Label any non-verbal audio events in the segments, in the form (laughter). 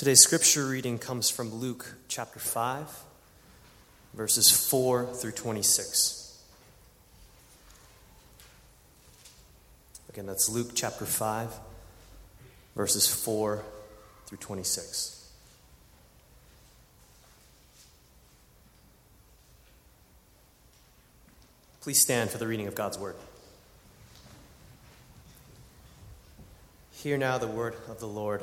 Today's scripture reading comes from Luke chapter 5, verses 4 through 26. Again, that's Luke chapter 5, verses 4 through 26. Please stand for the reading of God's word. Hear now the word of the Lord.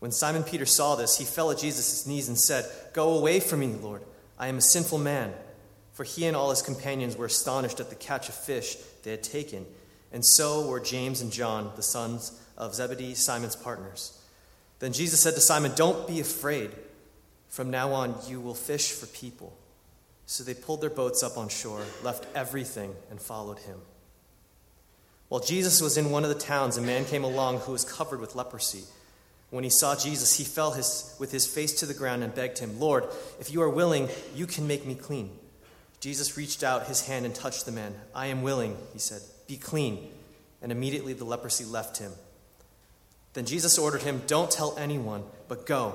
When Simon Peter saw this, he fell at Jesus' knees and said, Go away from me, Lord. I am a sinful man. For he and all his companions were astonished at the catch of fish they had taken, and so were James and John, the sons of Zebedee, Simon's partners. Then Jesus said to Simon, Don't be afraid. From now on, you will fish for people. So they pulled their boats up on shore, left everything, and followed him. While Jesus was in one of the towns, a man came along who was covered with leprosy. When he saw Jesus, he fell his, with his face to the ground and begged him, Lord, if you are willing, you can make me clean. Jesus reached out his hand and touched the man. I am willing, he said. Be clean. And immediately the leprosy left him. Then Jesus ordered him, Don't tell anyone, but go.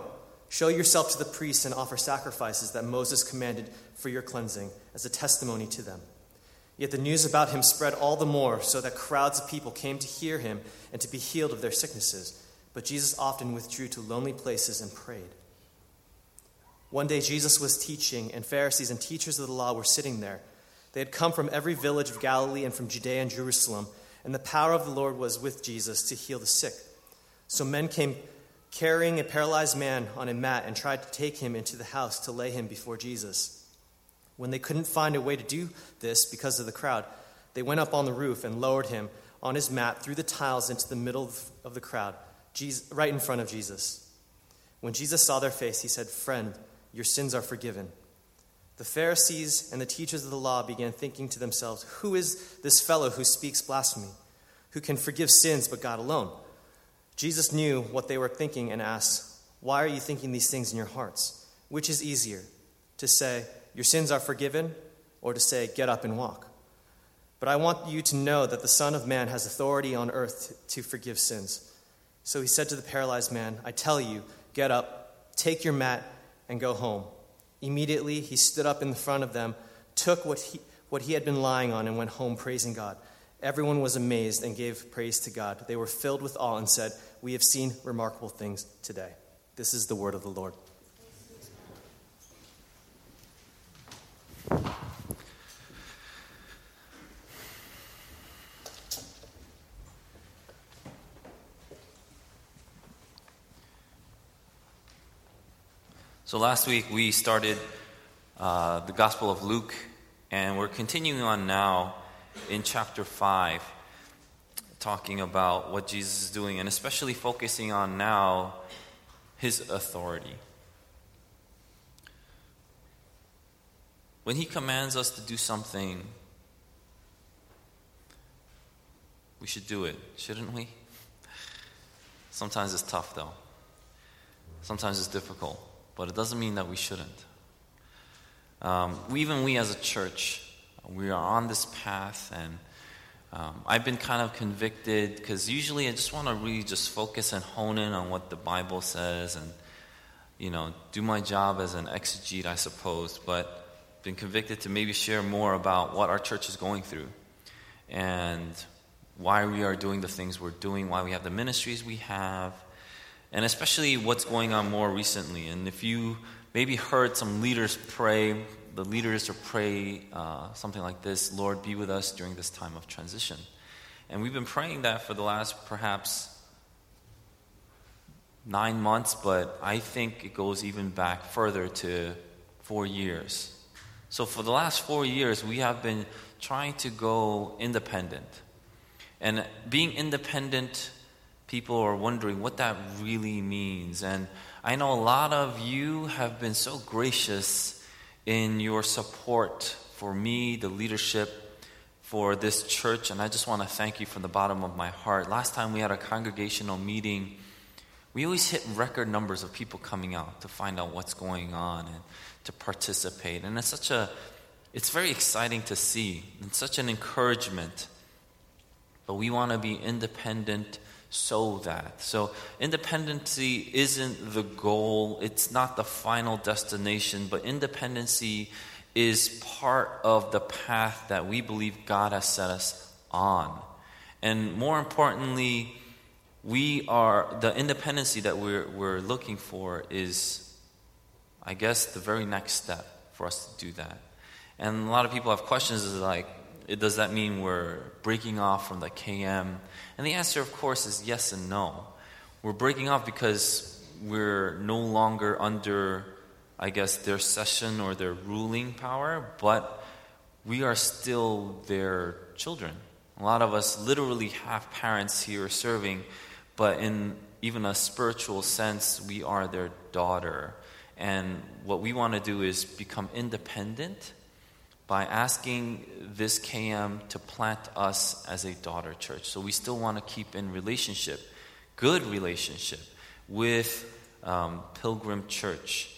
Show yourself to the priests and offer sacrifices that Moses commanded for your cleansing as a testimony to them. Yet the news about him spread all the more, so that crowds of people came to hear him and to be healed of their sicknesses. But Jesus often withdrew to lonely places and prayed. One day Jesus was teaching, and Pharisees and teachers of the law were sitting there. They had come from every village of Galilee and from Judea and Jerusalem, and the power of the Lord was with Jesus to heal the sick. So men came carrying a paralyzed man on a mat and tried to take him into the house to lay him before Jesus. When they couldn't find a way to do this because of the crowd, they went up on the roof and lowered him on his mat through the tiles into the middle of the crowd. Jesus, right in front of Jesus. When Jesus saw their face, he said, Friend, your sins are forgiven. The Pharisees and the teachers of the law began thinking to themselves, Who is this fellow who speaks blasphemy? Who can forgive sins but God alone? Jesus knew what they were thinking and asked, Why are you thinking these things in your hearts? Which is easier, to say, Your sins are forgiven, or to say, Get up and walk? But I want you to know that the Son of Man has authority on earth to forgive sins. So he said to the paralyzed man, I tell you, get up, take your mat, and go home. Immediately he stood up in the front of them, took what he, what he had been lying on, and went home praising God. Everyone was amazed and gave praise to God. They were filled with awe and said, We have seen remarkable things today. This is the word of the Lord. So last week we started uh, the Gospel of Luke, and we're continuing on now in chapter 5, talking about what Jesus is doing, and especially focusing on now his authority. When he commands us to do something, we should do it, shouldn't we? Sometimes it's tough, though. Sometimes it's difficult but it doesn't mean that we shouldn't. Um, even we as a church, we are on this path, and um, I've been kind of convicted because usually I just want to really just focus and hone in on what the Bible says and, you know, do my job as an exegete, I suppose, but been convicted to maybe share more about what our church is going through and why we are doing the things we're doing, why we have the ministries we have, and especially what's going on more recently. And if you maybe heard some leaders pray, the leaders to pray uh, something like this Lord, be with us during this time of transition. And we've been praying that for the last perhaps nine months, but I think it goes even back further to four years. So for the last four years, we have been trying to go independent. And being independent people are wondering what that really means. And I know a lot of you have been so gracious in your support for me, the leadership, for this church. And I just want to thank you from the bottom of my heart. Last time we had a congregational meeting, we always hit record numbers of people coming out to find out what's going on and to participate. And it's such a it's very exciting to see and such an encouragement. But we want to be independent so that. So, independency isn't the goal, it's not the final destination, but independency is part of the path that we believe God has set us on. And more importantly, we are, the independency that we're, we're looking for is, I guess, the very next step for us to do that. And a lot of people have questions is like, does that mean we're breaking off from the KM? And the answer, of course, is yes and no. We're breaking off because we're no longer under, I guess, their session or their ruling power, but we are still their children. A lot of us literally have parents here serving, but in even a spiritual sense, we are their daughter. And what we want to do is become independent by asking this KM to plant us as a daughter church. So we still want to keep in relationship, good relationship with um, Pilgrim Church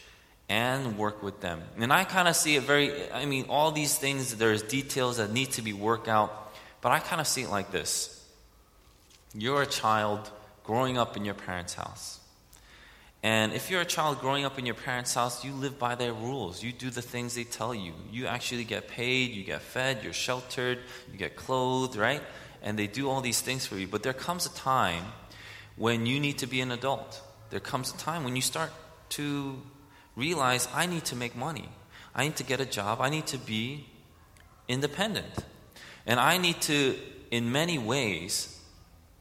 and work with them. And I kind of see it very, I mean, all these things, there's details that need to be worked out, but I kind of see it like this. You're a child growing up in your parents' house. And if you're a child growing up in your parents' house, you live by their rules. You do the things they tell you. You actually get paid, you get fed, you're sheltered, you get clothed, right? And they do all these things for you. But there comes a time when you need to be an adult. There comes a time when you start to realize I need to make money. I need to get a job. I need to be independent. And I need to, in many ways,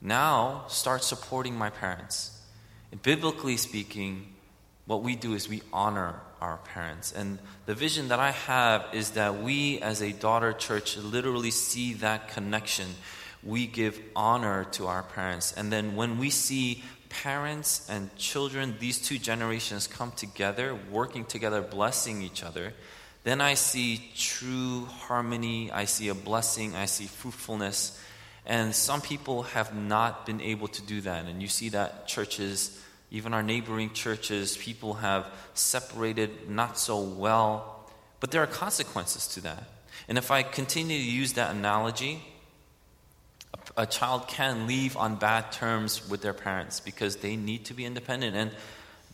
now start supporting my parents biblically speaking, what we do is we honor our parents. And the vision that I have is that we, as a daughter church, literally see that connection. We give honor to our parents. And then when we see parents and children, these two generations come together, working together, blessing each other, then I see true harmony, I see a blessing, I see fruitfulness. And some people have not been able to do that. And you see that churches, even our neighboring churches, people have separated not so well. But there are consequences to that. And if I continue to use that analogy, a, child can leave on bad terms with their parents because they need to be independent. And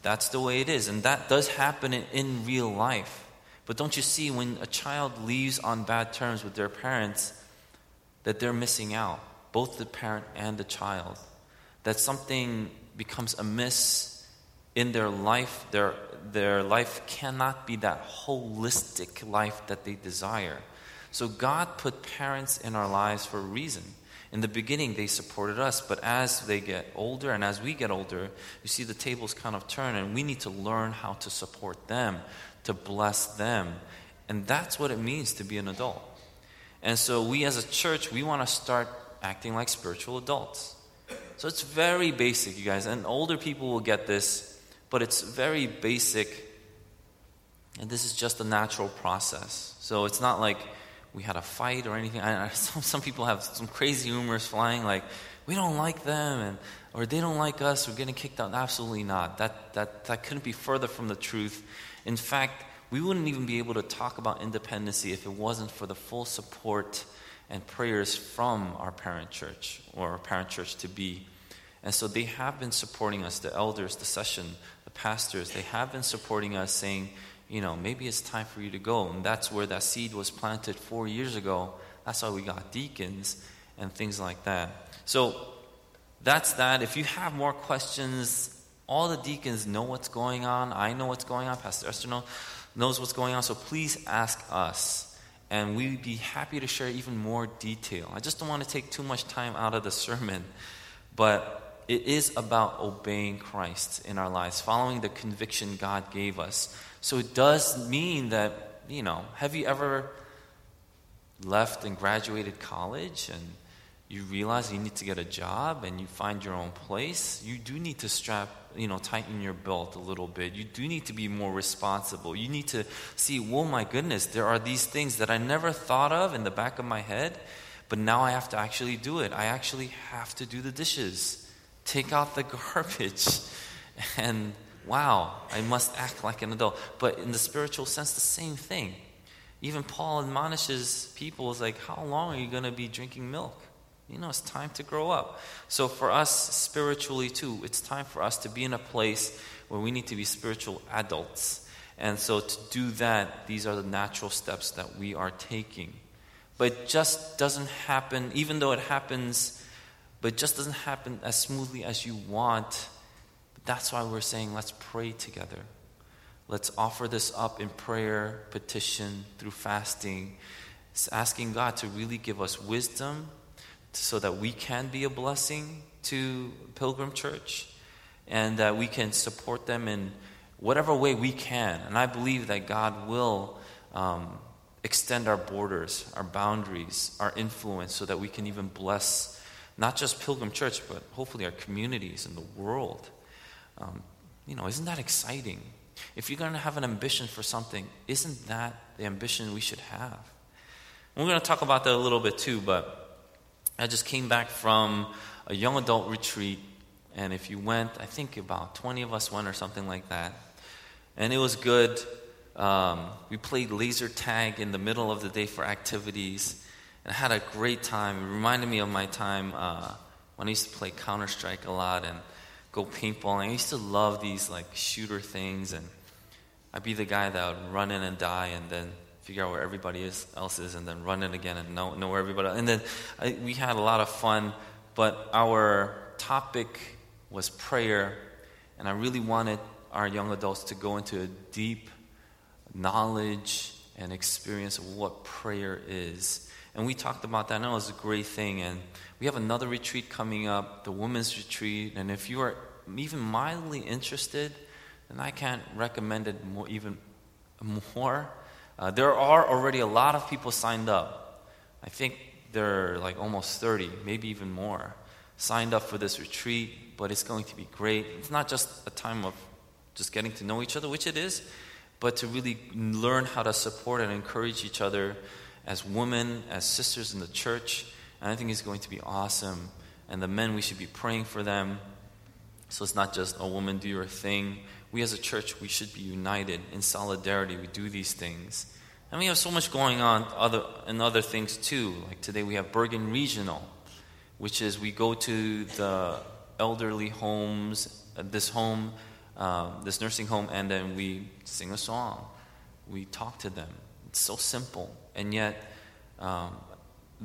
that's the way it is. And that does happen in real life. But don't you see, when a child leaves on bad terms with their parents, that they're missing out, both the parent and the child. That something becomes amiss in their life, their, their life cannot be that holistic life that they desire. So God put parents in our lives for a reason. In the beginning, they supported us, but as they get older and as we get older, you see the tables kind of turn, and we need to learn how to support them, to bless them. And that's what it means to be an adult. And so we as a church, we want to start acting like spiritual adults. So it's very basic, you guys, and older people will get this, but it's very basic. And this is just a natural process. So it's not like we had a fight or anything. I, (laughs) some, some people have some crazy rumors flying like, we don't like them, and, or they don't like us, we're getting kicked out. Absolutely not. That, that, that couldn't be further from the truth. In fact, we wouldn't even be able to talk about independency if it wasn't for the full support and prayers from our parent church or our parent church to be. And so they have been supporting us, the elders, the session, the pastors, they have been supporting us saying, you know, maybe it's time for you to go. And that's where that seed was planted four years ago. That's why we got deacons and things like that. So that's that. If you have more questions, all the deacons know what's going on. I know what's going on. Pastor Esther knows knows what's going on. So please ask us. And we'd be happy to share even more detail. I just don't want to take too much time out of the sermon, but it is about obeying Christ in our lives, following the conviction God gave us. So it does mean that, you know, have you ever left and graduated college and you realize you need to get a job and you find your own place, you do need to strap, you know, tighten your belt a little bit. You do need to be more responsible. You need to see, oh my goodness, there are these things that I never thought of in the back of my head, but now I have to actually do it. I actually have to do the dishes, take out the (laughs) garbage, and wow, I must act like an adult. But in the spiritual sense, the same thing. Even Paul admonishes people, is like, how long are you going to be drinking milk? You know, it's time to grow up. So, for us spiritually too, it's time for us to be in a place where we need to be spiritual adults. And so, to do that, these are the natural steps that we are taking. But it just doesn't happen, even though it happens, but it just doesn't happen as smoothly as you want. That's why we're saying, let's pray together. Let's offer this up in prayer, petition, through fasting, asking God to really give us wisdom so that we can be a blessing to Pilgrim Church and that we can support them in whatever way we can. And I believe that God will um, extend our borders, our boundaries, our influence so that we can even bless not just Pilgrim Church, but hopefully our communities and the world. Um, you know, isn't that exciting? If you're going to have an ambition for something, isn't that the ambition we should have? We're going to talk about that a little bit too, but I just came back from a young adult retreat, and if you went, I think about 20 of us went or something like that. And it was good. Um, we played laser tag in the middle of the day for activities, and had a great time. It reminded me of my time uh, when I used to play Counter Strike a lot and go paintballing. I used to love these like shooter things, and I'd be the guy that would run in and die, and then figure out where everybody is, else is, and then run it again and know, know where everybody. And then I, we had a lot of fun, but our topic was prayer, and I really wanted our young adults to go into a deep knowledge and experience of what prayer is. And we talked about that. and it was a great thing. And we have another retreat coming up, the women's retreat. And if you are even mildly interested, then I can't recommend it more, even more. Uh, there are already a lot of people signed up. I think there are like almost 30, maybe even more, signed up for this retreat, but it's going to be great. It's not just a time of just getting to know each other, which it is, but to really learn how to support and encourage each other as women, as sisters in the church. And I think it's going to be awesome. And the men, we should be praying for them. So it's not just a woman do your thing we as a church, we should be united in solidarity. We do these things. And we have so much going on other, and other things too. Like today we have Bergen Regional, which is we go to the elderly homes, uh, this home, um, this nursing home, and then we sing a song. We talk to them. It's so simple. And yet, um,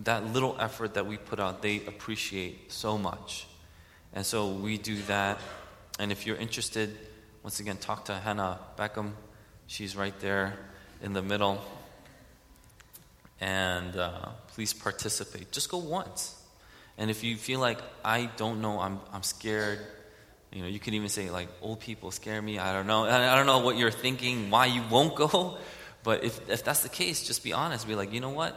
that little effort that we put out, they appreciate so much. And so we do that. And if you're interested, once again, talk to Hannah Beckham. She's right there in the middle. And uh, please participate. Just go once. And if you feel like, I don't know, I'm, I'm scared, you know, you can even say, like, old people scare me. I don't know. I don't know what you're thinking, why you won't go. (laughs) But if, if that's the case, just be honest. Be like, you know what?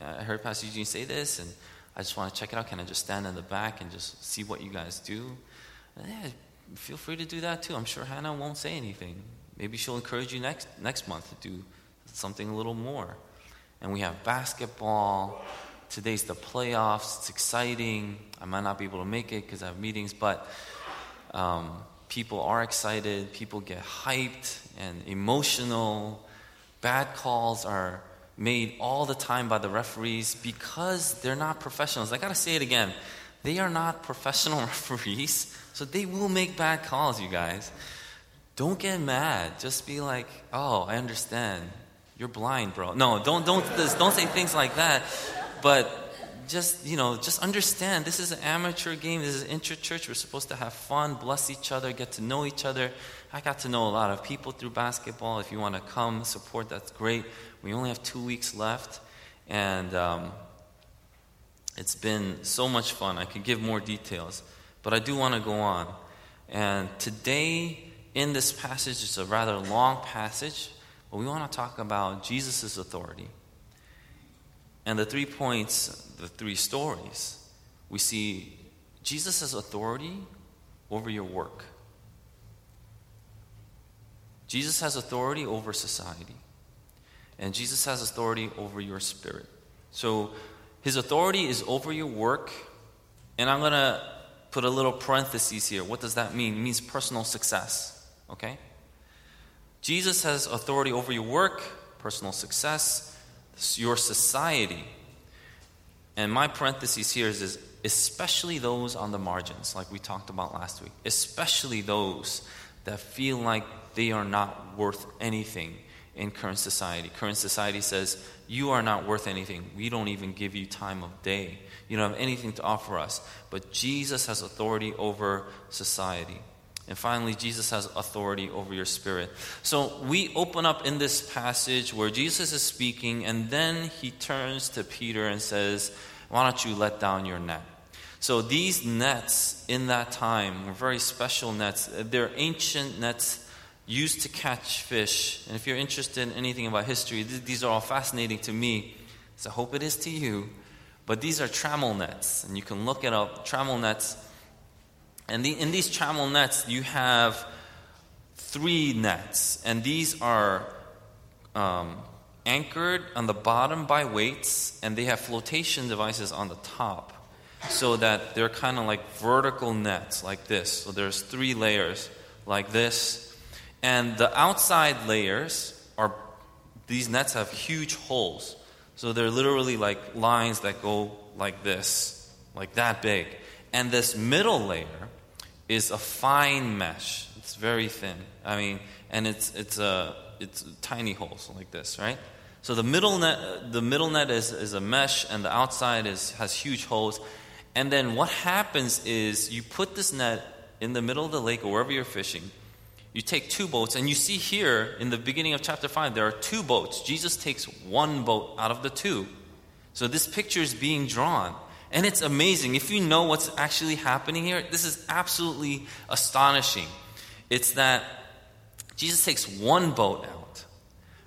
I heard Pastor Eugene say this, and I just want to check it out. Can I just stand in the back and just see what you guys do? Yeah, feel free to do that too. I'm sure Hannah won't say anything. Maybe she'll encourage you next next month to do something a little more. And we have basketball. Today's the playoffs. It's exciting. I might not be able to make it because I have meetings, but um, people are excited. People get hyped and emotional. Bad calls are made all the time by the referees because they're not professionals. I got to say it again. They are not professional (laughs) referees. So they will make bad calls, you guys. Don't get mad. Just be like, "Oh, I understand. You're blind, bro." No, don't don't don't say things like that. But just you know, just understand. This is an amateur game. This is inter church. We're supposed to have fun, bless each other, get to know each other. I got to know a lot of people through basketball. If you want to come support, that's great. We only have two weeks left, and um, it's been so much fun. I could give more details. But I do want to go on. And today, in this passage, it's a rather long passage, but we want to talk about Jesus' authority. And the three points, the three stories, we see Jesus authority over your work. Jesus has authority over society. And Jesus has authority over your spirit. So his authority is over your work. And I'm going to put a little parenthesis here. What does that mean? It means personal success. Okay? Jesus has authority over your work, personal success, your society. And my parenthesis here is, is especially those on the margins, like we talked about last week, especially those that feel like they are not worth anything in current society. Current society says, You are not worth anything. We don't even give you time of day. You don't have anything to offer us. But Jesus has authority over society. And finally, Jesus has authority over your spirit. So we open up in this passage where Jesus is speaking, and then he turns to Peter and says, Why don't you let down your net? So these nets in that time were very special nets. They're ancient nets used to catch fish. And if you're interested in anything about history, th- these are all fascinating to me. So I hope it is to you. But these are trammel nets, and you can look it up. Trammel nets. And the, in these trammel nets, you have three nets, and these are um, anchored on the bottom by weights, and they have flotation devices on the top, so that they're kind of like vertical nets, like this. So there's three layers, like this, and the outside layers are, these nets have huge holes. So they're literally like lines that go like this, like that big. And this middle layer is a fine mesh. It's very thin. I mean, and it's, it's, a, it's tiny holes like this, right? So the middle net, the middle net is, is a mesh, and the outside is, has huge holes. And then what happens is you put this net in the middle of the lake or wherever you're fishing, you take two boats, and you see here in the beginning of chapter 5, there are two boats. Jesus takes one boat out of the two. So this picture is being drawn. And it's amazing. If you know what's actually happening here, this is absolutely astonishing. It's that Jesus takes one boat out.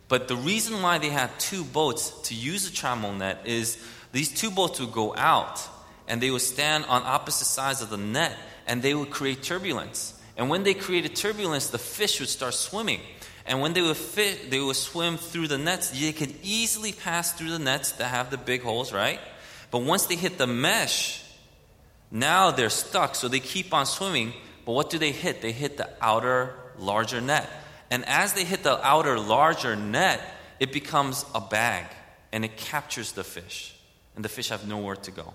But the reason why they had two boats to use a trammel net is these two boats would go out and they would stand on opposite sides of the net and they would create turbulence. And when they created turbulence, the fish would start swimming. And when they would they would swim through the nets. They could easily pass through the nets that have the big holes, right? But once they hit the mesh, now they're stuck, so they keep on swimming. But what do they hit? They hit the outer, larger net. And as they hit the outer, larger net, it becomes a bag and it captures the fish. And the fish have nowhere to go.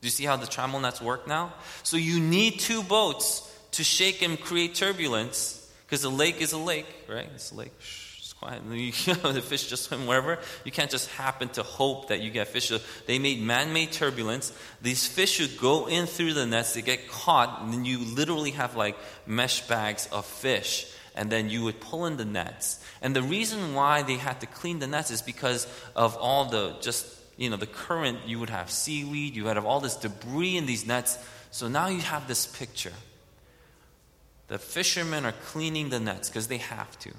Do you see how the trammel nets work now? So you need two boats to shake and create turbulence because the lake is a lake, right? It's a lake. Shh, it's quiet. (laughs) You know, the fish just swim wherever. You can't just happen to hope that you get fish. They made man made turbulence. These fish should go in through the nets, they get caught, and then you literally have like mesh bags of fish. And then you would pull in the nets. And the reason why they had to clean the nets is because of all the just, you know, the current. You would have seaweed, you would have all this debris in these nets. So now you have this picture the fishermen are cleaning the nets because they have to.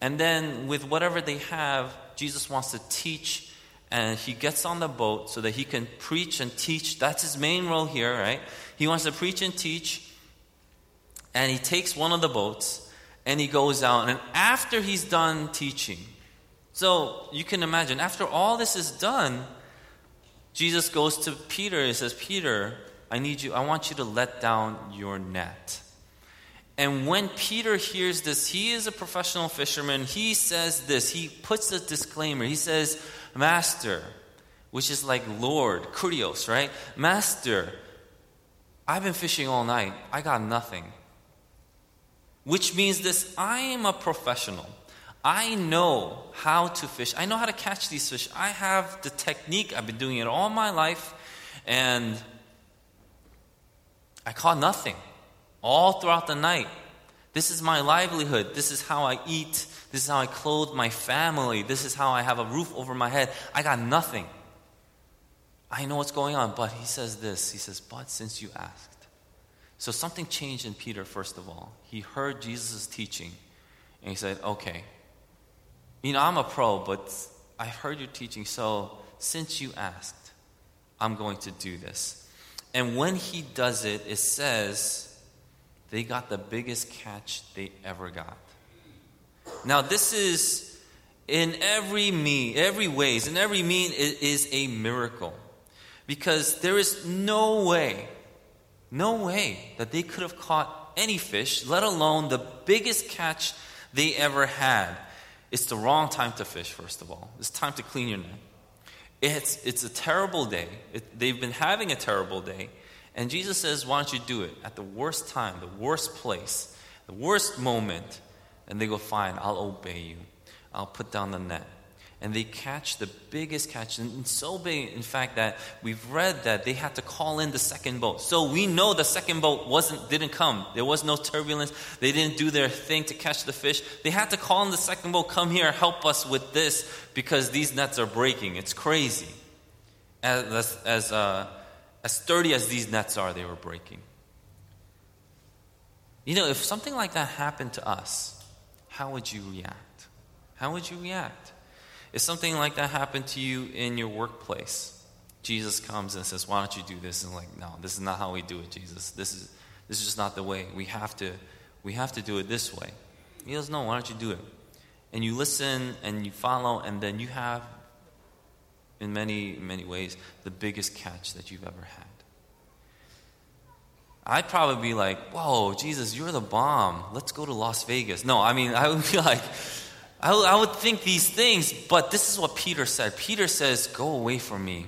And then, with whatever they have, Jesus wants to teach, and he gets on the boat so that he can preach and teach. That's his main role here, right? He wants to preach and teach, and he takes one of the boats and he goes out. And after he's done teaching, so you can imagine, after all this is done, Jesus goes to Peter and says, Peter, I need you, I want you to let down your net. And when Peter hears this, he is a professional fisherman. He says this, he puts a disclaimer. He says, Master, which is like Lord, kurios, right? Master, I've been fishing all night. I got nothing. Which means this I am a professional. I know how to fish. I know how to catch these fish. I have the technique. I've been doing it all my life. And I caught nothing all throughout the night. This is my livelihood. This is how I eat. This is how I clothe my family. This is how I have a roof over my head. I got nothing. I know what's going on. But he says this He says, But since you asked. So something changed in Peter, first of all. He heard Jesus' teaching and he said, Okay, you know, I'm a pro, but I heard your teaching. So since you asked, I'm going to do this. And when he does it, it says they got the biggest catch they ever got. Now, this is in every me, every ways, in every mean, it is a miracle. Because there is no way, no way that they could have caught any fish, let alone the biggest catch they ever had. It's the wrong time to fish, first of all. It's time to clean your net. It's, it's a terrible day. It, they've been having a terrible day. And Jesus says, Why don't you do it at the worst time, the worst place, the worst moment? And they go, Fine, I'll obey you. I'll put down the net. And they catch the biggest catch, and so big, in fact, that we've read that they had to call in the second boat. So we know the second boat wasn't didn't come. There was no turbulence. They didn't do their thing to catch the fish. They had to call in the second boat, come here, help us with this, because these nets are breaking. It's crazy. As as uh, as sturdy as these nets are, they were breaking. You know, if something like that happened to us, how would you react? How would you react? If something like that happened to you in your workplace, Jesus comes and says, Why don't you do this? And like, no, this is not how we do it, Jesus. This is this is just not the way. We have to we have to do it this way. He goes, No, why don't you do it? And you listen and you follow, and then you have, in many, many ways, the biggest catch that you've ever had. I'd probably be like, Whoa, Jesus, you're the bomb. Let's go to Las Vegas. No, I mean, (laughs) I would be like, I, would think these things, but this is what Peter said. Peter says, Go away from me.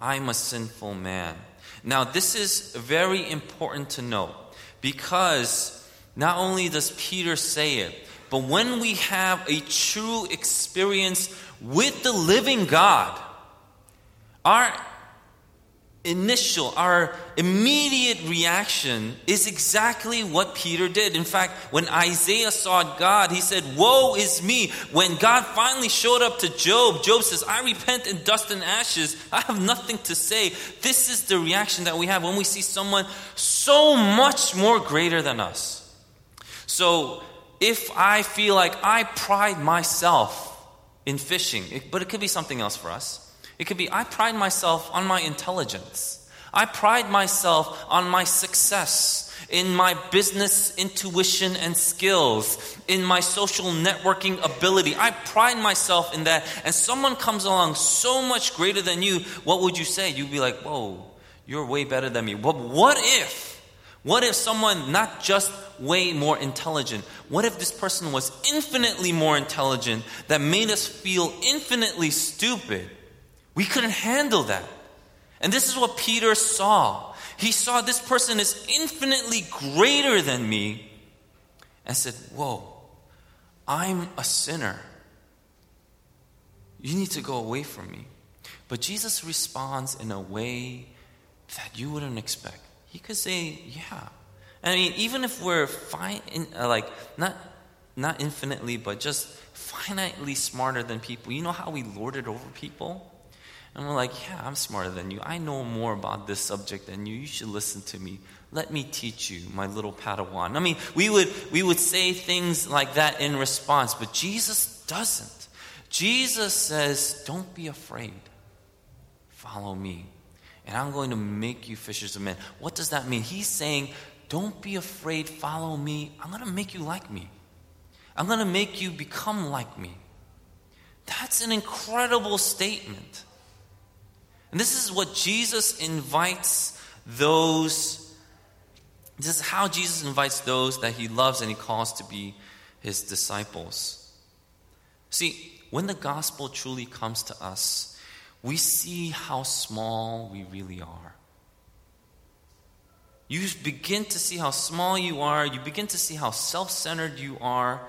I'm a sinful man. Now, this is very important to note because not only does Peter say it, but when we have a true experience with the living God, our initial, our immediate reaction is exactly what Peter did. In fact, when Isaiah saw God, he said, Woe is me. When God finally showed up to Job, Job says, I repent in dust and ashes. I have nothing to say. This is the reaction that we have when we see someone so much more greater than us. So, if I feel like I pride myself in fishing, but it could be something else for us. It could be I pride myself on my intelligence. I pride myself on my success, in my business intuition and skills, in my social networking ability. I pride myself in that. And someone comes along so much greater than you, what would you say? You'd be like, whoa, you're way better than me. But what if? What if someone not just way more intelligent? What if this person was infinitely more intelligent that made us feel infinitely stupid? We couldn't handle that. And this is what Peter saw. He saw this person is infinitely greater than me and said, Whoa, I'm a sinner. You need to go away from me. But Jesus responds in a way that you wouldn't expect. He could say, Yeah. I mean, even if we're fine, uh, like, not, not infinitely, but just finitely smarter than people, you know how we lord it over people? And we're like, yeah, I'm smarter than you. I know more about this subject than you. You should listen to me. Let me teach you, my little Padawan. I mean, we would, we would say things like that in response, but Jesus doesn't. Jesus says, don't be afraid. Follow me. And I'm going to make you fishers of men. What does that mean? He's saying, don't be afraid. Follow me. I'm going to make you like me. I'm going to make you become like me. That's an incredible statement. And this is what Jesus invites those, this is how Jesus invites those that he loves and he calls to be his disciples. See, when the gospel truly comes to us, we see how small we really are. You begin to see how small you are, you begin to see how self centered you are,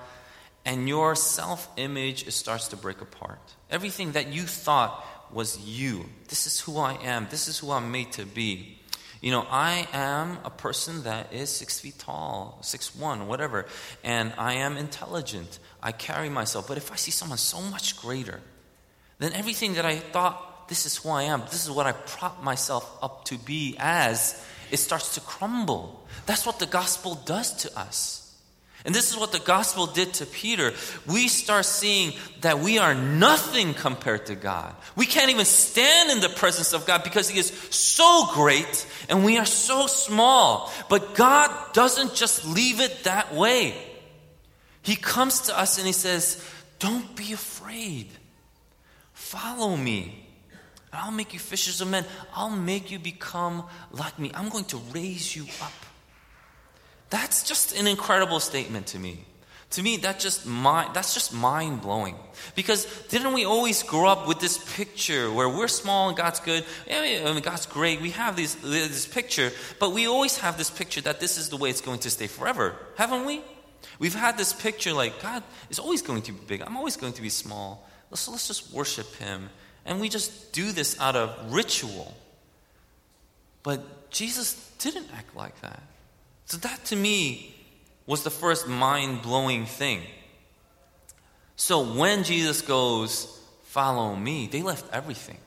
and your self image starts to break apart. Everything that you thought was you. This is who I am. This is who I'm made to be. You know, I am a person that is six feet tall, six one, whatever, and I am intelligent. I carry myself. But if I see someone so much greater, then everything that I thought this is who I am, this is what I prop myself up to be as, it starts to crumble. That's what the gospel does to us. And this is what the gospel did to Peter. We start seeing that we are nothing compared to God. We can't even stand in the presence of God because He is so great and we are so small. But God doesn't just leave it that way. He comes to us and He says, Don't be afraid. Follow me. I'll make you fishers of men. I'll make you become like me. I'm going to raise you up. That's just an incredible statement to me. To me, that just mind, that's just mind blowing. Because didn't we always grow up with this picture where we're small and God's good? I mean, God's great. We have this, this picture, but we always have this picture that this is the way it's going to stay forever, haven't we? We've had this picture like God is always going to be big. I'm always going to be small. So let's just worship Him. And we just do this out of ritual. But Jesus didn't act like that. So that to me was the first mind blowing thing. So when Jesus goes, Follow me, they left everything.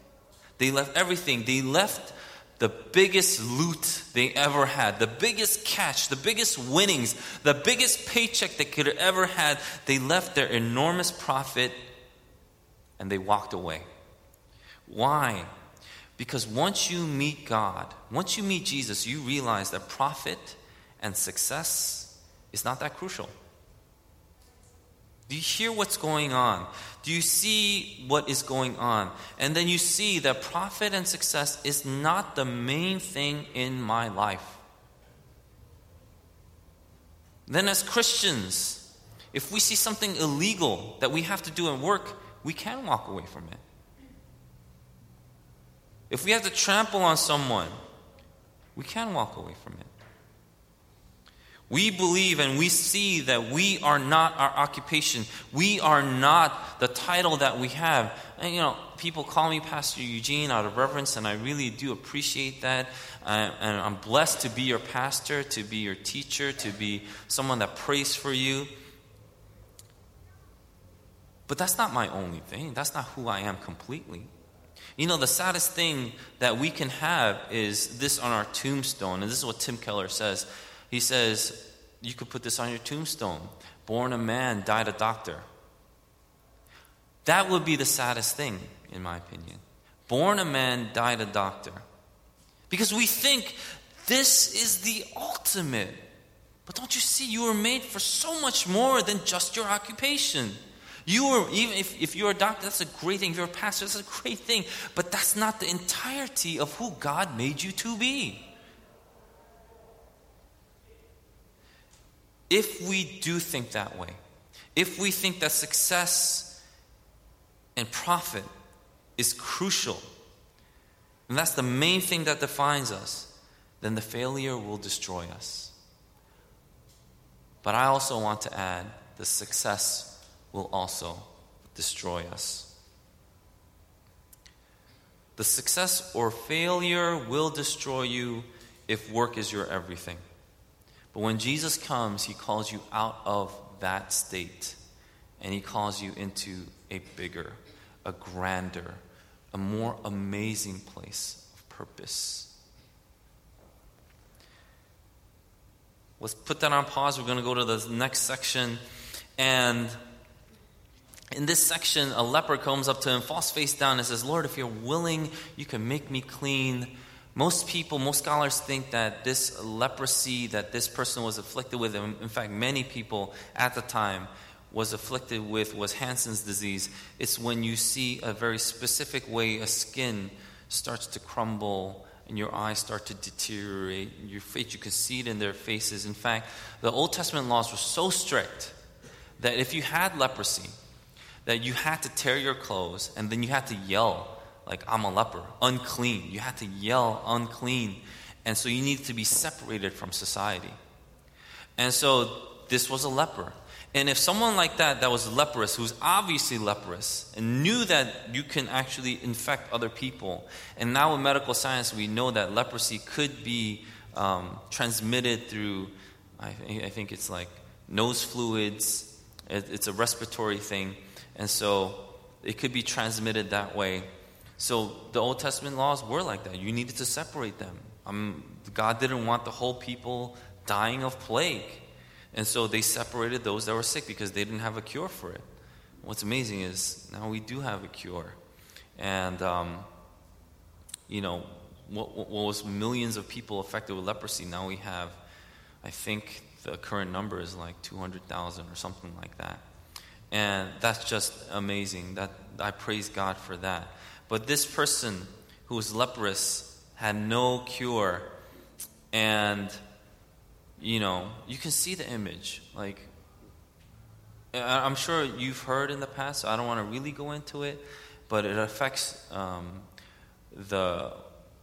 They left everything. They left the biggest loot they ever had, the biggest catch, the biggest winnings, the biggest paycheck they could have ever had. They left their enormous profit and they walked away. Why? Because once you meet God, once you meet Jesus, you realize that profit and success is not that crucial. Do you hear what's going on? Do you see what is going on? And then you see that profit and success is not the main thing in my life. Then, as Christians, if we see something illegal that we have to do in work, we can walk away from it. If we have to trample on someone, we can walk away from it. We believe and we see that we are not our occupation. We are not the title that we have. And, you know, people call me Pastor Eugene out of reverence, and I really do appreciate that. Uh, and I'm blessed to be your pastor, to be your teacher, to be someone that prays for you. But that's not my only thing. That's not who I am completely. You know, the saddest thing that we can have is this on our tombstone. And this is what Tim Keller says. He says, You could put this on your tombstone born a man, died a doctor. That would be the saddest thing, in my opinion. Born a man, died a doctor. Because we think this is the ultimate. But don't you see, you were made for so much more than just your occupation. You were, even if, if you're a doctor, that's a great thing. If you're a pastor, that's a great thing. But that's not the entirety of who God made you to be. If we do think that way, if we think that success and profit is crucial, and that's the main thing that defines us, then the failure will destroy us. But I also want to add the success will also destroy us. The success or failure will destroy you if work is your everything. But when Jesus comes, he calls you out of that state and he calls you into a bigger, a grander, a more amazing place of purpose. Let's put that on pause. We're going to go to the next section and in this section, a leper comes up to him, falls face down, and says, Lord, if you're willing, you can make me clean. Most people, most scholars think that this leprosy that this person was afflicted with, in fact, many people at the time was afflicted with, was Hansen's disease. It's when you see a very specific way a skin starts to crumble and your eyes start to deteriorate. Your face, you can see it in their faces. In fact, the Old Testament laws were so strict that if you had leprosy, that you had to tear your clothes and then you had to yell, like, I'm a leper, unclean. You had to yell, unclean. And so you needed to be separated from society. And so this was a leper. And if someone like that, that was leprous, who's obviously leprous, and knew that you can actually infect other people, and now in medical science we know that leprosy could be um, transmitted through, I, I, think it's like nose fluids, it, it's a respiratory thing. And so it could be transmitted that way. So the Old Testament laws were like that. You needed to separate them. Um, God didn't want the whole people dying of plague. And so they separated those that were sick because they didn't have a cure for it. What's amazing is now we do have a cure. And, um, you know, what, what was millions of people affected with leprosy, now we have, I think the current number is like 200,000 or something like that. And that's just amazing. That I praise God for that. But this person who was leprous had no cure and you know, you can see the image. Like I'm sure you've heard in the past, so I don't want to really go into it, but it affects um, the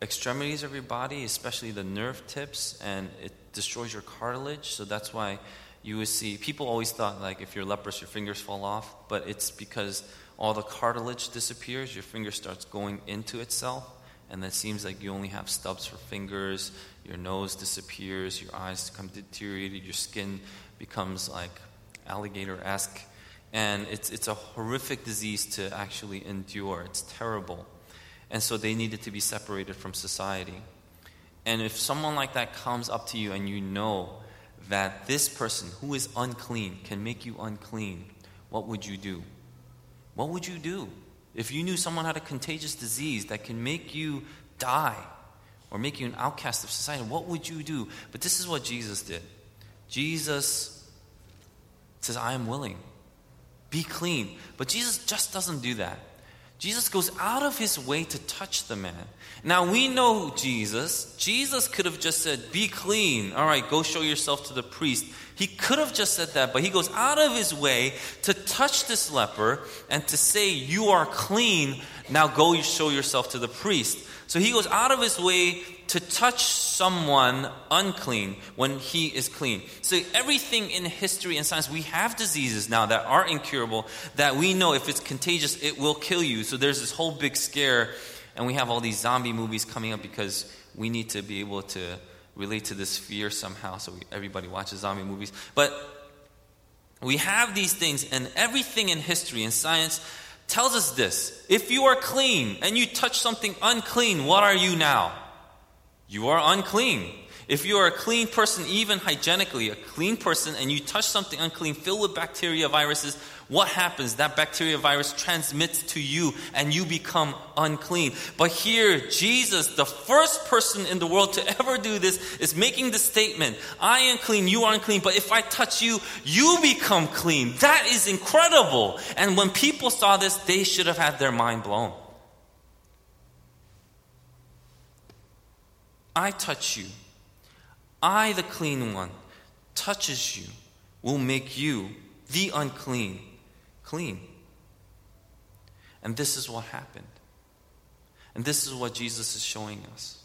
extremities of your body, especially the nerve tips, and it destroys your cartilage. So that's why you would see people always thought like if you're leprous, your fingers fall off, but it's because all the cartilage disappears, your finger starts going into itself, and it seems like you only have stubs for fingers, your nose disappears, your eyes become deteriorated, your skin becomes like alligator esque. And it's, it's a horrific disease to actually endure. It's terrible. And so they needed to be separated from society. And if someone like that comes up to you and you know that this person who is unclean can make you unclean, what would you do? What would you do? If you knew someone had a contagious disease that can make you die or make you an outcast of society, what would you do? But this is what Jesus did. Jesus says, I am willing. Be clean. But Jesus just doesn't do that. Jesus goes out of his way to touch the man. Now we know Jesus. Jesus could have just said, Be clean. All right, go show yourself to the priest. He could have just said that, but he goes out of his way to touch this leper and to say, You are clean. Now go show yourself to the priest. So he goes out of his way to touch someone unclean when he is clean. So everything in history and science, we have diseases now that are incurable that we know if it's contagious, it will kill you. So there's this whole big scare, and we have all these zombie movies coming up because we need to be able to relate to this fear somehow. So we, everybody watches zombie movies. But we have these things, and everything in history and science tells us this. If you are clean and you touch something unclean, what are you now? You are unclean. If you are a clean person, even hygienically, a clean person, and you touch something unclean filled with bacteria, viruses, what happens? That bacteria virus transmits to you and you become unclean. But here, Jesus, the first person in the world to ever do this, is making the statement I am clean, you are unclean, but if I touch you, you become clean. That is incredible. And when people saw this, they should have had their mind blown. I touch you. I, the clean one, touches you, will make you, the unclean, clean. And this is what happened. And this is what Jesus is showing us.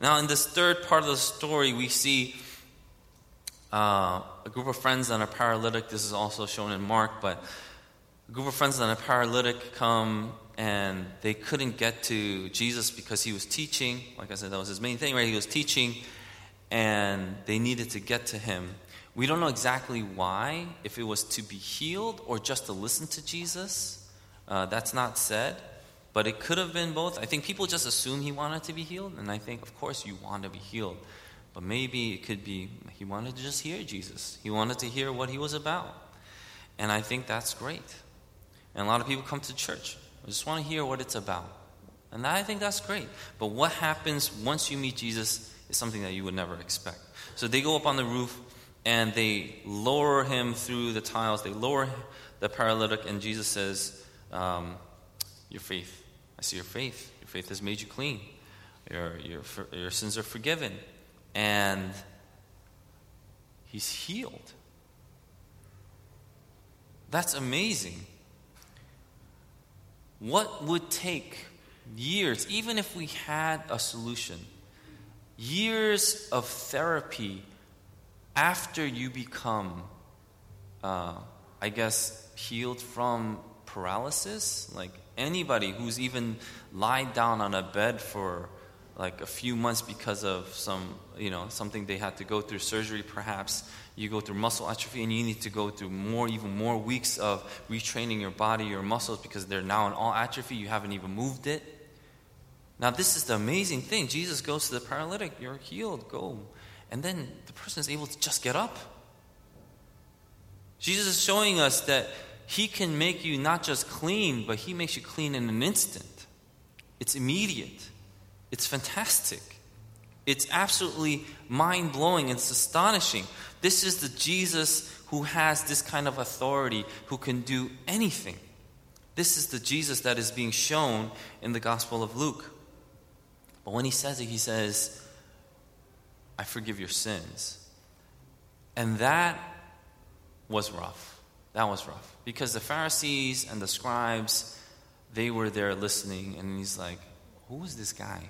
Now, in this third part of the story, we see uh, a group of friends and a paralytic. This is also shown in Mark, but a group of friends and a paralytic come and they couldn't get to Jesus because he was teaching. Like I said, that was his main thing, right? He was teaching, and they needed to get to him. We don't know exactly why, if it was to be healed or just to listen to Jesus. Uh, that's not said, but it could have been both. I think people just assume he wanted to be healed, and I think, of course, you want to be healed. But maybe it could be he wanted to just hear Jesus. He wanted to hear what he was about. And I think that's great. And a lot of people come to church. I just want to hear what it's about. And I think that's great. But what happens once you meet Jesus is something that you would never expect. So they go up on the roof and they lower him through the tiles. They lower the paralytic, and Jesus says, um, Your faith, I see your faith. Your faith has made you clean. Your, your, your sins are forgiven. And he's healed. That's amazing. What would take years, even if we had a solution, years of therapy after you become, uh, I guess, healed from paralysis. Like anybody who's even lied down on a bed for like a few months because of some, you know, something they had to go through surgery, perhaps you go through muscle atrophy and you need to go through more, even more weeks of retraining your body, your muscles, because they're now in all atrophy. You haven't even moved it. Now, this is the amazing thing. Jesus goes to the paralytic, You're healed, go. And then the person is able to just get up. Jesus is showing us that he can make you not just clean, but he makes you clean in an instant. It's immediate. It's fantastic. It's absolutely mind blowing. It's astonishing. This is the Jesus who has this kind of authority, who can do anything. This is the Jesus that is being shown in the Gospel of Luke. But when he says it, he says, I forgive your sins. And that was rough. That was rough. Because the Pharisees and the scribes, they were there listening, and he's like, Who is this guy?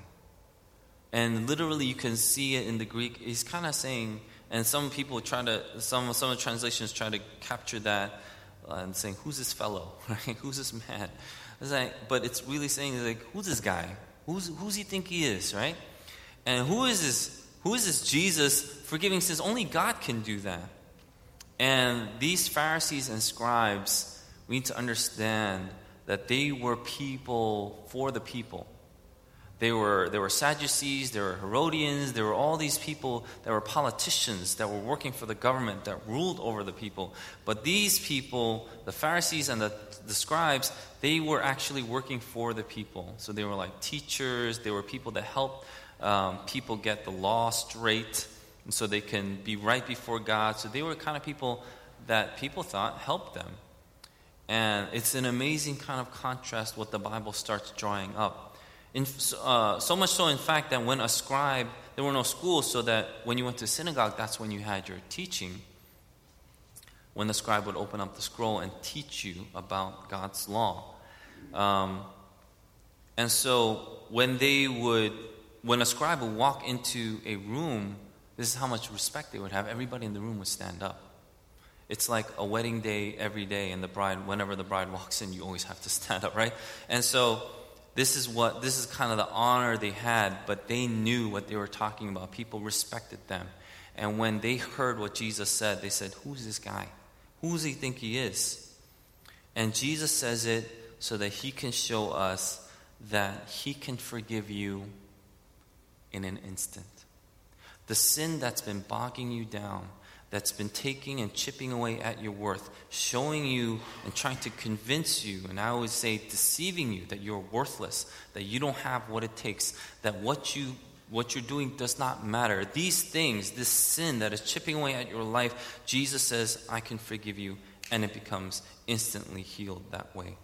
And literally, you can see it in the Greek. He's kind of saying, and some people try to, some, some of the translations try to capture that uh, and saying, Who's this fellow? (laughs) Right? Who's this man? It's like, but it's really saying, like, Who's this guy? Who's, who's he think he is, right? And who is this? Who is this Jesus forgiving sins? Only God can do that. And these Pharisees and scribes, we need to understand that they were people for the people. They were, there were Sadducees, there were Herodians, there were all these people that were politicians that were working for the government that ruled over the people. But these people, the Pharisees and the, the scribes, they were actually working for the people. So they were like teachers, they were people that helped um, people get the law straight and so they can be right before God. So they were kind of people that people thought helped them. And it's an amazing kind of contrast what the Bible starts drawing up. In, uh, so much so, in fact, that when a scribe, there were no schools, so that when you went to synagogue, that's when you had your teaching. When the scribe would open up the scroll and teach you about God's law. Um, and so when they would, when a scribe would walk into a room, this is how much respect they would have. Everybody in the room would stand up. It's like a wedding day every day, and the bride, whenever the bride walks in, you always have to (laughs) stand up, right? And so this is what this is kind of the honor they had, but they knew what they were talking about. People respected them. And when they heard what Jesus said, they said, Who's this guy? Who does he think he is? And Jesus says it so that he can show us that he can forgive you in an instant. The sin that's been bogging you down, that's been taking and chipping away at your worth, showing you and trying to convince you, and I always say deceiving you that you're worthless, that you don't have what it takes, that what you what you're doing does not matter. These things, this sin that is chipping away at your life, Jesus says, I can forgive you, and it becomes instantly healed that way.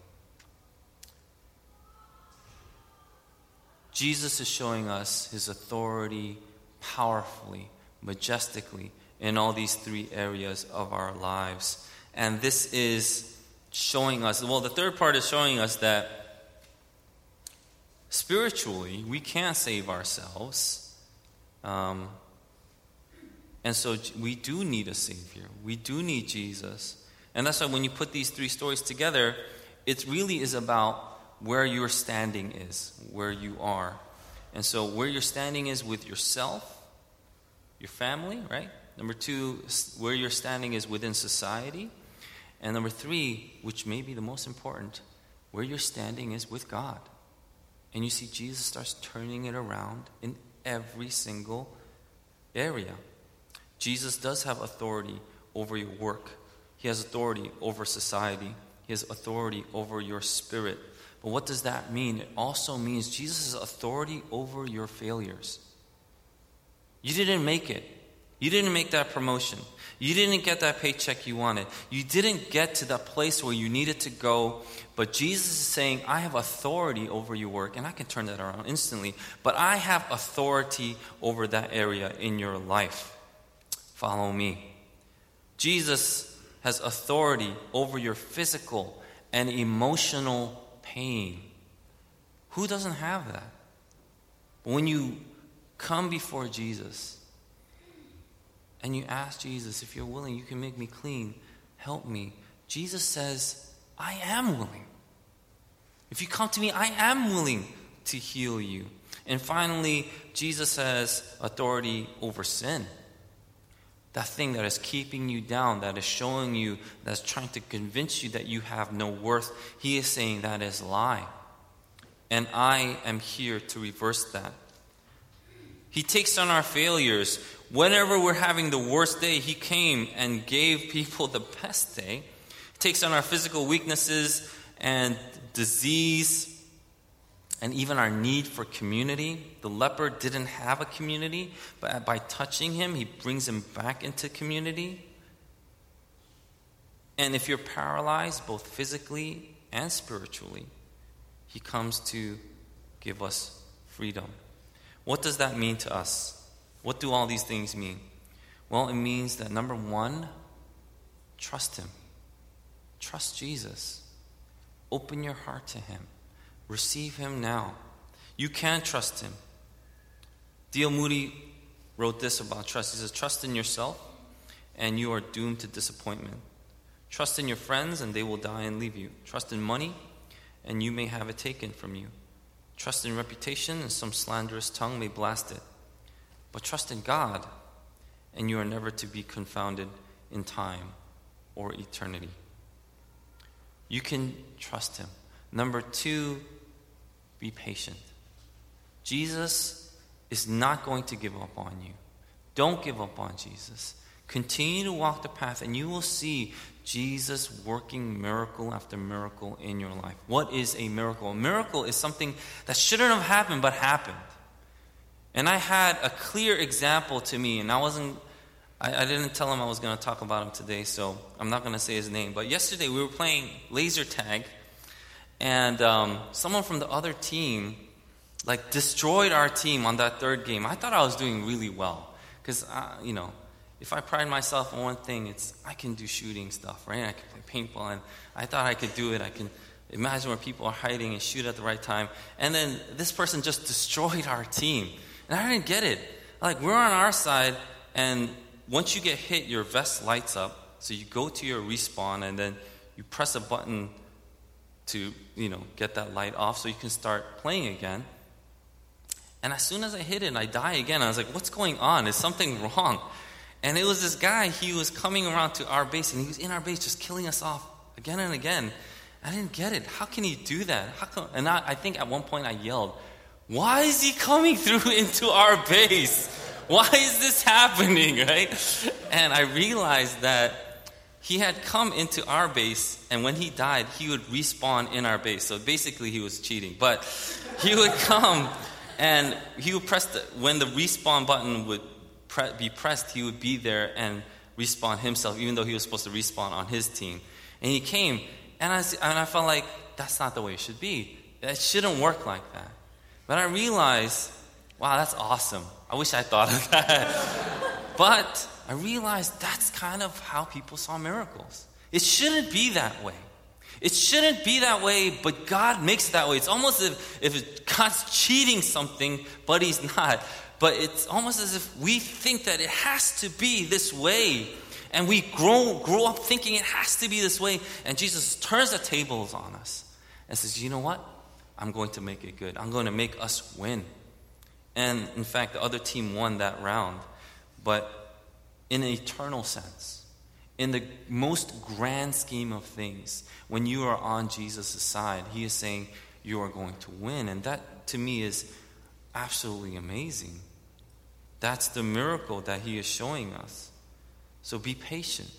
Jesus is showing us his authority powerfully, majestically in all these three areas of our lives. And this is showing us, well, the third part is showing us that spiritually we can't save ourselves. Um, and so we do need a Savior. We do need Jesus. And that's why when you put these three stories together, it really is about where your standing is, where you are. And so where your standing is with yourself, your family, right? Number two, where your standing is within society. And number three, which may be the most important, where your standing is with God. And you see, Jesus starts turning it around in every single area. Jesus does have authority over your work, He has authority over society, He has authority over your spirit. But what does that mean? It also means Jesus authority over your failures. You didn't make it. You didn't make that promotion. You didn't get that paycheck you wanted. You didn't get to that place where you needed to go. But Jesus is saying, I have authority over your work, and I can turn that around instantly. But I have authority over that area in your life. Follow me. Jesus has authority over your physical and emotional pain. Who doesn't have that? When you come before Jesus, and you ask Jesus, if you're willing, you can make me clean, help me. Jesus says, I am willing. If you come to me, I am willing to heal you. And finally, Jesus has authority over sin. That thing that is keeping you down, that is showing you, that's trying to convince you that you have no worth, he is saying that is a lie. And I am here to reverse that. He takes on our failures Whenever we're having the worst day, He came and gave (laughs) people the best day. He takes on our physical weaknesses and disease and even our need for community. The leper didn't have a community, but by touching him, he brings him back into community. And if you're paralyzed, both physically and spiritually, he comes to give us freedom. What does that mean to us? What do all these things mean? Well, it means that number one, trust him. Trust Jesus. Open your heart to him. Receive him now. You can trust him. D.L. Moody wrote this about trust. He says, Trust in yourself, and you are doomed to disappointment. Trust in your friends, and they will die and leave you. Trust in money, and you may have it taken from you. Trust in reputation, and some slanderous tongue may blast it. But trust in God, and you are never to be confounded in time or eternity. You can trust Him. Number two, be patient. Jesus is not going to give up on you. Don't give up on Jesus. Continue to walk the path, and you will see Jesus working miracle after miracle in your life. What is a miracle? A miracle is something that shouldn't have happened but happened. And I had a clear example to me, and I wasn't. I, didn't tell him I was going to talk about him today, so I'm not going to say his name. But yesterday we were playing laser tag, and um, someone from the other team like destroyed our team on that third game. I thought I was doing really well because you know if I pride myself on one thing, it's I can do shooting stuff, right? I can play paintball, and I thought I could do it. I can imagine where people are hiding and shoot at the right time. And then this person just destroyed our team, and I didn't get it. Like we're on our side, and once you get hit, your vest lights up. So you go to your respawn, and then you press a button to you know get that light off, so you can start playing again. And as soon as I hit it I die again, I was like, what's going on? Is something (laughs) wrong? And it was this guy, he was coming around to our base, and he was in our base just killing us off again and again. I didn't get it. How can he do that? How come? And I, I think at one point I yelled, Why is he coming through (laughs) into our base? Why is this happening, (laughs) right? And I realized that he had come into our base, and when he died, he would respawn in our base. So basically, he was cheating. But he would come, and he would press the, when the respawn button would pre- be pressed, he would be there and respawn himself, even though he was supposed to respawn on his team. And he came, and I, and I felt like that's not the way it should be. It shouldn't work like that. But I realized, wow, that's awesome. I wish I thought of that. (laughs) but I realized that's kind of how people saw miracles. It shouldn't be that way. It shouldn't be that way, but God makes it that way. It's almost as if, if God's cheating something, but He's not but it's almost as if we think that it has to be this way. And we grow, grow up thinking it has to be this way. And Jesus turns the tables on us and says, You know what? I'm going to make it good. I'm going to make us win. And in fact, the other team won that round. But in an eternal sense, in the most grand scheme of things, when you are on Jesus' side, He is saying, You are going to win. And that to me is absolutely amazing. That's the miracle that he is showing us. So be patient.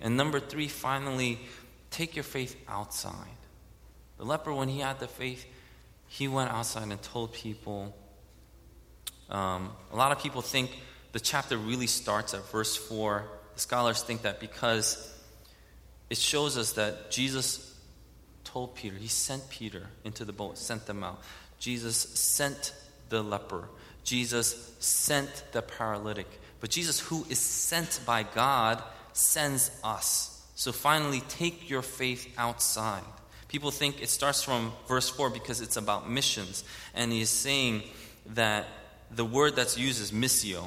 And number three, finally, take your faith outside. The leper, when he had the faith, he went outside and told people. Um, a lot of people think the chapter really starts at verse 4. The scholars think that because it shows us that Jesus told Peter, he sent Peter into the boat, sent them out. Jesus sent the leper. Jesus sent the paralytic. But Jesus, who is sent by God, sends us. So finally, take your faith outside. People think it starts from verse 4 because it's about missions. And he is saying that the word that's used is missio,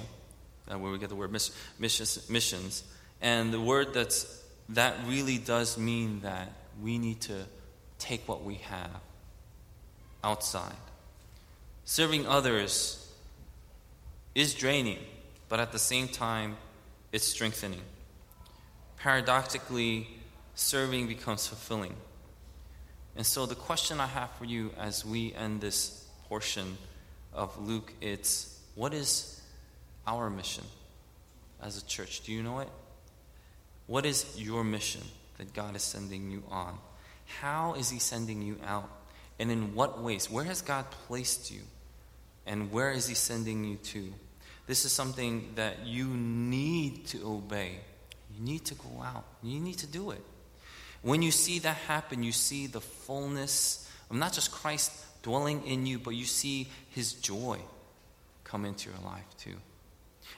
uh, where we get the word missions, missions. And the word that's that really does mean that we need to take what we have outside. Serving others is draining, but at the same time, it's strengthening. Paradoxically, serving becomes fulfilling. And so, the question I have for you as we end this portion of Luke, it's what is our mission as a church? Do you know it? What is your mission that God is sending you on? How is He sending you out? And in what ways? Where has God placed you? And where is He sending you to? This is something that you need to obey. You need to go out. You need to do it. When you see that happen, you see the fullness of not just Christ dwelling in you, but you see His joy come into your life too.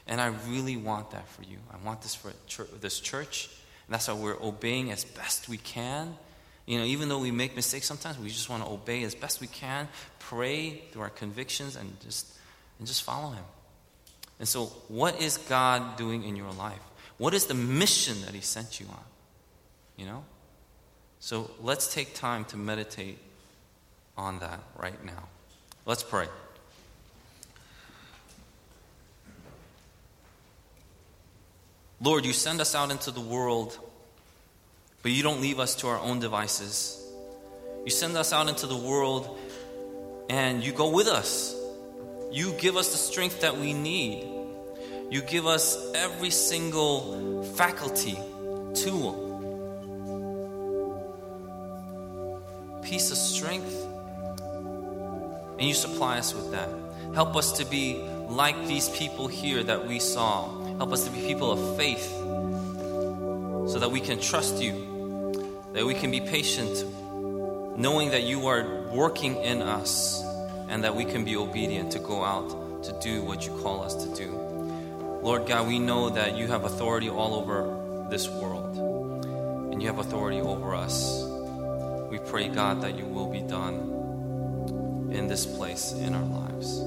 And I really want that for you. I want this for this church. And that's why we're obeying as best we can. You know, even though we make mistakes sometimes, we just want to obey as best we can, pray through our convictions, and just and just follow Him. And so, what is God doing in your life? What is the mission that He sent you on? You know? So, let's take time to meditate on that right now. Let's pray. Lord, you send us out into the world, but you don't leave us to our own devices. You send us out into the world and you go with us. You give us the strength that we need. You give us every single faculty, tool, piece of strength, and you supply us with that. Help us to be like these people here that we saw. Help us to be people of faith so that we can trust you, that we can be patient, knowing that you are working in us and that we can be obedient to go out to do what you call us to do. Lord God, we know that you have authority all over this world and you have authority over us. We pray, God, that your will be done in this place in our lives.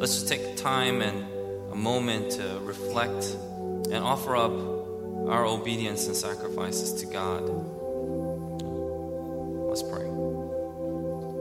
Let's just take time and a moment to reflect and offer up our obedience and sacrifices to God. Let's pray.